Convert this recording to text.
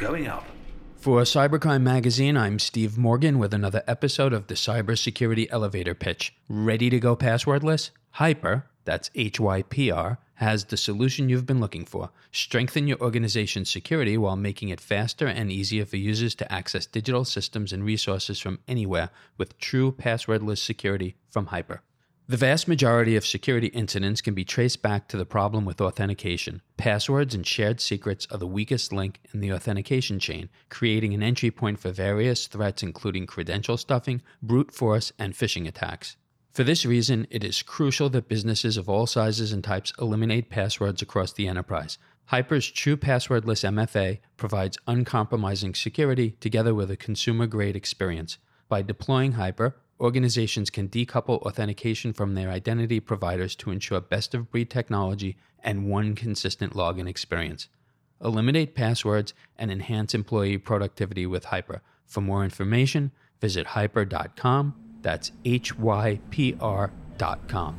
going up. For Cybercrime Magazine, I'm Steve Morgan with another episode of the Cybersecurity Elevator Pitch. Ready to go passwordless? HYPR, that's H Y P R, has the solution you've been looking for. Strengthen your organization's security while making it faster and easier for users to access digital systems and resources from anywhere with true passwordless security from HYPR. The vast majority of security incidents can be traced back to the problem with authentication. Passwords and shared secrets are the weakest link in the authentication chain, creating an entry point for various threats including credential stuffing, brute force, and phishing attacks. For this reason, it is crucial that businesses of all sizes and types eliminate passwords across the enterprise. HYPR's true passwordless MFA provides uncompromising security together with a consumer grade experience. By deploying HYPR, organizations can decouple authentication from their identity providers to ensure best of breed technology and one consistent login experience. Eliminate passwords and enhance employee productivity with HYPR. For more information, visit hypr.com. That's H Y P R.com.